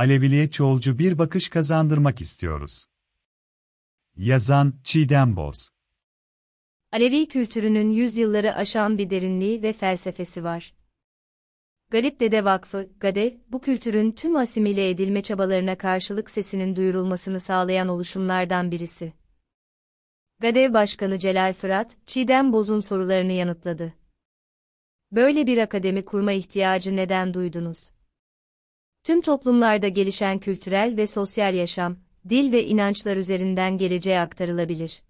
Aleviliğe çoğulcu bir bakış kazandırmak istiyoruz. Yazan Çiğdem Boz Alevi kültürünün yüzyılları aşan bir derinliği ve felsefesi var. Garip Dede Vakfı, GADE, bu kültürün tüm asimile edilme çabalarına karşılık sesinin duyurulmasını sağlayan oluşumlardan birisi. GADE Başkanı Celal Fırat, Çiğdem Boz'un sorularını yanıtladı. Böyle bir akademi kurma ihtiyacı neden duydunuz? Tüm toplumlarda gelişen kültürel ve sosyal yaşam, dil ve inançlar üzerinden geleceğe aktarılabilir.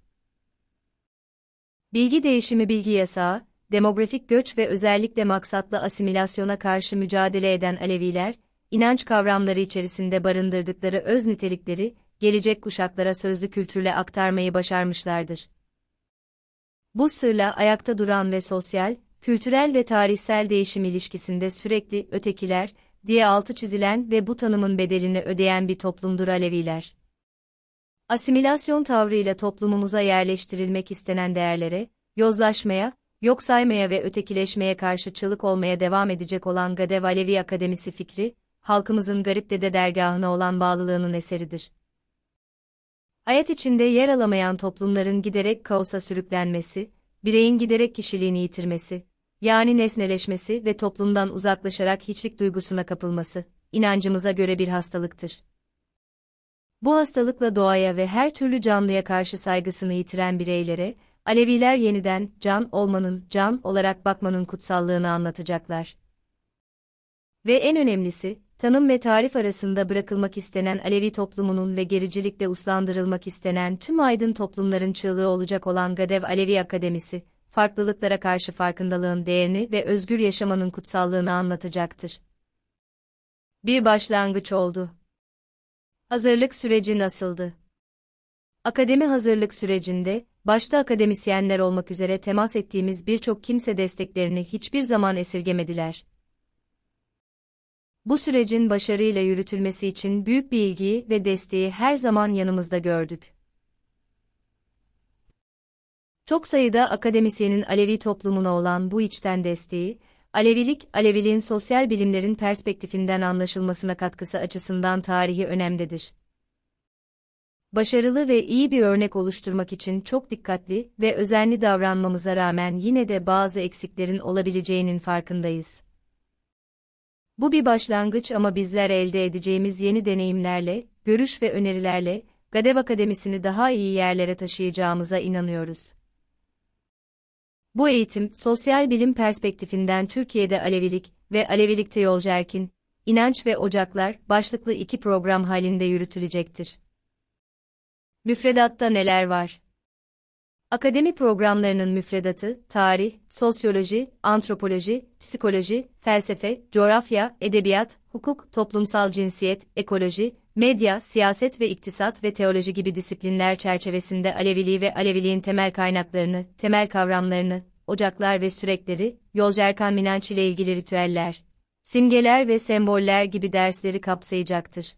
Bilgi değişimi bilgi yasağı, demografik göç ve özellikle maksatlı asimilasyona karşı mücadele eden Aleviler, inanç kavramları içerisinde barındırdıkları öz nitelikleri, gelecek kuşaklara sözlü kültürle aktarmayı başarmışlardır. Bu sırla ayakta duran ve sosyal, kültürel ve tarihsel değişim ilişkisinde sürekli ötekiler diye altı çizilen ve bu tanımın bedelini ödeyen bir toplumdur Aleviler. Asimilasyon tavrıyla toplumumuza yerleştirilmek istenen değerlere, yozlaşmaya, yok saymaya ve ötekileşmeye karşı çığlık olmaya devam edecek olan Gadev Alevi Akademisi fikri, halkımızın garip dede dergahına olan bağlılığının eseridir. Hayat içinde yer alamayan toplumların giderek kaosa sürüklenmesi, bireyin giderek kişiliğini yitirmesi, yani nesneleşmesi ve toplumdan uzaklaşarak hiçlik duygusuna kapılması, inancımıza göre bir hastalıktır. Bu hastalıkla doğaya ve her türlü canlıya karşı saygısını yitiren bireylere, Aleviler yeniden can olmanın, can olarak bakmanın kutsallığını anlatacaklar. Ve en önemlisi, tanım ve tarif arasında bırakılmak istenen Alevi toplumunun ve gericilikle uslandırılmak istenen tüm aydın toplumların çığlığı olacak olan Gadev Alevi Akademisi, farklılıklara karşı farkındalığın değerini ve özgür yaşamanın kutsallığını anlatacaktır. Bir başlangıç oldu. Hazırlık süreci nasıldı? Akademi hazırlık sürecinde, başta akademisyenler olmak üzere temas ettiğimiz birçok kimse desteklerini hiçbir zaman esirgemediler. Bu sürecin başarıyla yürütülmesi için büyük bir ilgiyi ve desteği her zaman yanımızda gördük. Çok sayıda akademisyenin Alevi toplumuna olan bu içten desteği, Alevilik, Aleviliğin sosyal bilimlerin perspektifinden anlaşılmasına katkısı açısından tarihi önemdedir. Başarılı ve iyi bir örnek oluşturmak için çok dikkatli ve özenli davranmamıza rağmen yine de bazı eksiklerin olabileceğinin farkındayız. Bu bir başlangıç ama bizler elde edeceğimiz yeni deneyimlerle, görüş ve önerilerle, Gadev Akademisi'ni daha iyi yerlere taşıyacağımıza inanıyoruz. Bu eğitim, sosyal bilim perspektifinden Türkiye'de Alevilik ve Alevilikte Yolcu Erkin, İnanç ve Ocaklar başlıklı iki program halinde yürütülecektir. Müfredatta neler var? Akademi programlarının müfredatı, tarih, sosyoloji, antropoloji, psikoloji, felsefe, coğrafya, edebiyat, hukuk, toplumsal cinsiyet, ekoloji, medya, siyaset ve iktisat ve teoloji gibi disiplinler çerçevesinde Aleviliği ve Aleviliğin temel kaynaklarını, temel kavramlarını, ocaklar ve sürekleri, Yolcu Erkan Minanç ile ilgili ritüeller, simgeler ve semboller gibi dersleri kapsayacaktır.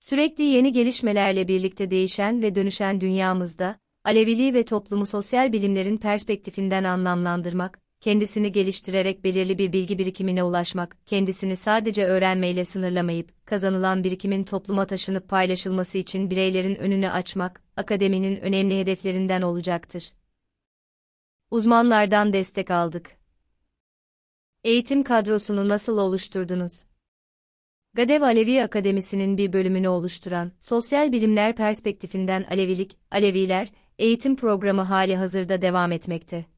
Sürekli yeni gelişmelerle birlikte değişen ve dönüşen dünyamızda, Aleviliği ve toplumu sosyal bilimlerin perspektifinden anlamlandırmak, kendisini geliştirerek belirli bir bilgi birikimine ulaşmak, kendisini sadece öğrenmeyle sınırlamayıp, kazanılan birikimin topluma taşınıp paylaşılması için bireylerin önünü açmak, akademinin önemli hedeflerinden olacaktır. Uzmanlardan destek aldık. Eğitim kadrosunu nasıl oluşturdunuz? Gadev Alevi Akademisi'nin bir bölümünü oluşturan, sosyal bilimler perspektifinden Alevilik, Aleviler, eğitim programı hali hazırda devam etmekte.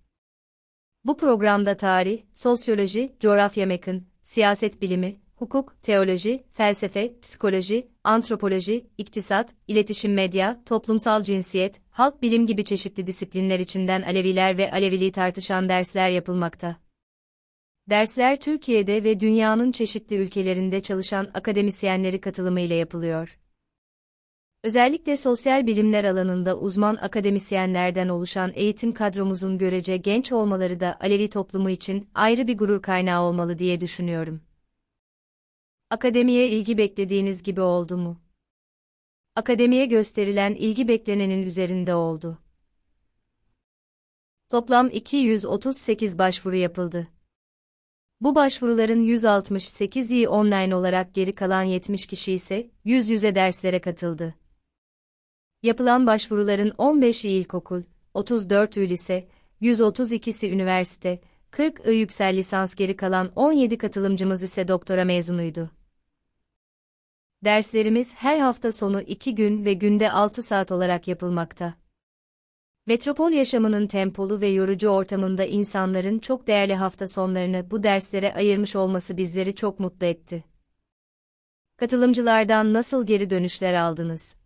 Bu programda tarih, sosyoloji, coğrafya mekan, siyaset bilimi, hukuk, teoloji, felsefe, psikoloji, antropoloji, iktisat, iletişim medya, toplumsal cinsiyet, halk bilim gibi çeşitli disiplinler içinden Aleviler ve Aleviliği tartışan dersler yapılmakta. Dersler Türkiye'de ve dünyanın çeşitli ülkelerinde çalışan akademisyenleri katılımıyla yapılıyor. Özellikle sosyal bilimler alanında uzman akademisyenlerden oluşan eğitim kadromuzun görece genç olmaları da Alevi toplumu için ayrı bir gurur kaynağı olmalı diye düşünüyorum. Akademiye ilgi beklediğiniz gibi oldu mu? Akademiye gösterilen ilgi beklenenin üzerinde oldu. Toplam 238 başvuru yapıldı. Bu başvuruların 168'i online olarak geri kalan 70 kişi ise yüz yüze derslere katıldı. Yapılan başvuruların 15'i ilkokul, 34'ü lise, 132'si üniversite, 40'ı yüksel lisans geri kalan 17 katılımcımız ise doktora mezunuydu. Derslerimiz her hafta sonu 2 gün ve günde 6 saat olarak yapılmakta. Metropol yaşamının tempolu ve yorucu ortamında insanların çok değerli hafta sonlarını bu derslere ayırmış olması bizleri çok mutlu etti. Katılımcılardan nasıl geri dönüşler aldınız?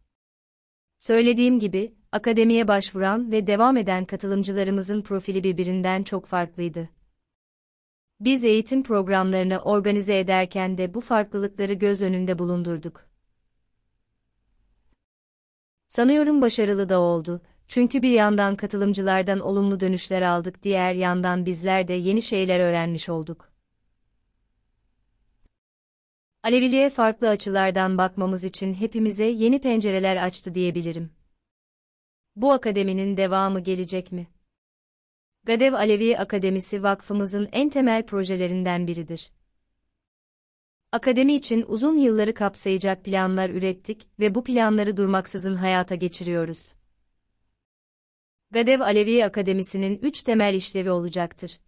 Söylediğim gibi, akademiye başvuran ve devam eden katılımcılarımızın profili birbirinden çok farklıydı. Biz eğitim programlarını organize ederken de bu farklılıkları göz önünde bulundurduk. Sanıyorum başarılı da oldu. Çünkü bir yandan katılımcılardan olumlu dönüşler aldık, diğer yandan bizler de yeni şeyler öğrenmiş olduk. Aleviliğe farklı açılardan bakmamız için hepimize yeni pencereler açtı diyebilirim. Bu akademinin devamı gelecek mi? Gadev Alevi Akademisi vakfımızın en temel projelerinden biridir. Akademi için uzun yılları kapsayacak planlar ürettik ve bu planları durmaksızın hayata geçiriyoruz. Gadev Alevi Akademisi'nin üç temel işlevi olacaktır.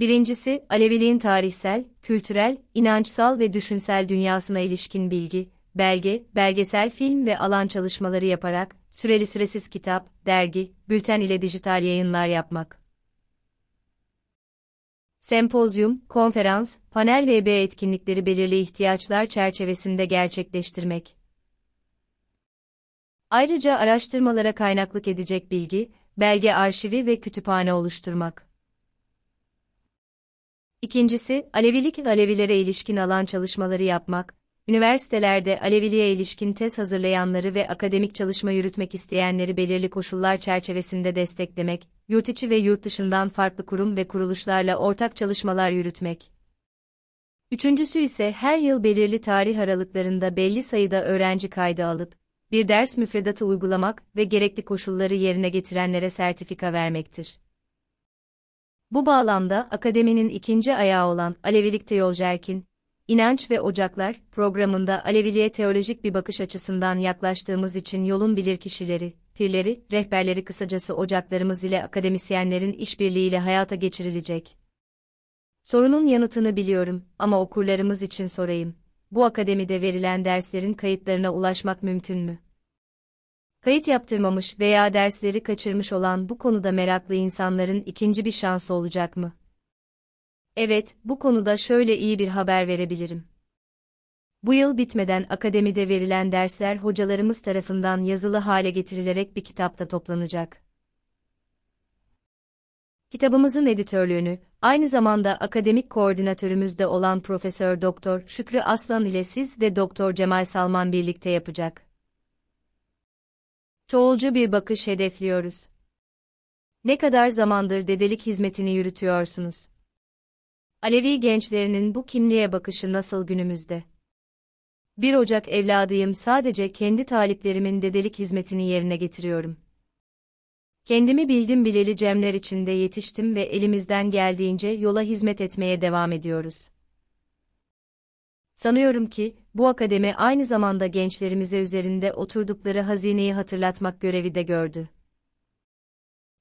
Birincisi, Aleviliğin tarihsel, kültürel, inançsal ve düşünsel dünyasına ilişkin bilgi, belge, belgesel film ve alan çalışmaları yaparak, süreli süresiz kitap, dergi, bülten ile dijital yayınlar yapmak. Sempozyum, konferans, panel ve B etkinlikleri belirli ihtiyaçlar çerçevesinde gerçekleştirmek. Ayrıca araştırmalara kaynaklık edecek bilgi, belge arşivi ve kütüphane oluşturmak. İkincisi, Alevilik Alevilere ilişkin alan çalışmaları yapmak, üniversitelerde Aleviliğe ilişkin tez hazırlayanları ve akademik çalışma yürütmek isteyenleri belirli koşullar çerçevesinde desteklemek, yurt içi ve yurt dışından farklı kurum ve kuruluşlarla ortak çalışmalar yürütmek. Üçüncüsü ise her yıl belirli tarih aralıklarında belli sayıda öğrenci kaydı alıp, bir ders müfredatı uygulamak ve gerekli koşulları yerine getirenlere sertifika vermektir. Bu bağlamda akademinin ikinci ayağı olan Alevilikte Yolcerkin, İnanç ve Ocaklar programında Aleviliğe teolojik bir bakış açısından yaklaştığımız için yolun bilirkişileri, pirleri, rehberleri kısacası ocaklarımız ile akademisyenlerin işbirliğiyle hayata geçirilecek. Sorunun yanıtını biliyorum ama okurlarımız için sorayım. Bu akademide verilen derslerin kayıtlarına ulaşmak mümkün mü? Kayıt yaptırmamış veya dersleri kaçırmış olan bu konuda meraklı insanların ikinci bir şansı olacak mı? Evet, bu konuda şöyle iyi bir haber verebilirim. Bu yıl bitmeden akademide verilen dersler hocalarımız tarafından yazılı hale getirilerek bir kitapta toplanacak. Kitabımızın editörlüğünü, aynı zamanda akademik koordinatörümüz de olan Profesör Doktor Şükrü Aslan ile siz ve Doktor Cemal Salman birlikte yapacak. Çoğulcu bir bakış hedefliyoruz. Ne kadar zamandır dedelik hizmetini yürütüyorsunuz? Alevi gençlerinin bu kimliğe bakışı nasıl günümüzde? 1 Ocak evladıyım sadece kendi taliplerimin dedelik hizmetini yerine getiriyorum. Kendimi bildim bileli cemler içinde yetiştim ve elimizden geldiğince yola hizmet etmeye devam ediyoruz. Sanıyorum ki, bu akademi aynı zamanda gençlerimize üzerinde oturdukları hazineyi hatırlatmak görevi de gördü.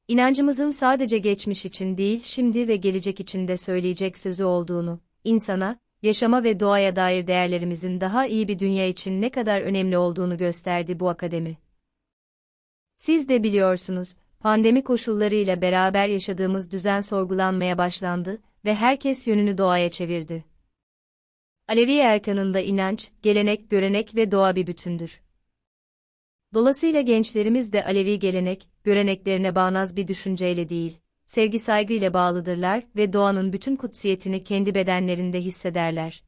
İnancımızın sadece geçmiş için değil şimdi ve gelecek için de söyleyecek sözü olduğunu, insana, yaşama ve doğaya dair değerlerimizin daha iyi bir dünya için ne kadar önemli olduğunu gösterdi bu akademi. Siz de biliyorsunuz, pandemi koşullarıyla beraber yaşadığımız düzen sorgulanmaya başlandı ve herkes yönünü doğaya çevirdi. Alevi erkanında inanç, gelenek, görenek ve doğa bir bütündür. Dolayısıyla gençlerimiz de Alevi gelenek, göreneklerine bağnaz bir düşünceyle değil, sevgi saygıyla bağlıdırlar ve doğanın bütün kutsiyetini kendi bedenlerinde hissederler.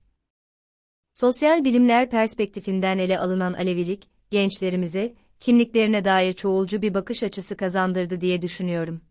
Sosyal bilimler perspektifinden ele alınan Alevilik, gençlerimize, kimliklerine dair çoğulcu bir bakış açısı kazandırdı diye düşünüyorum.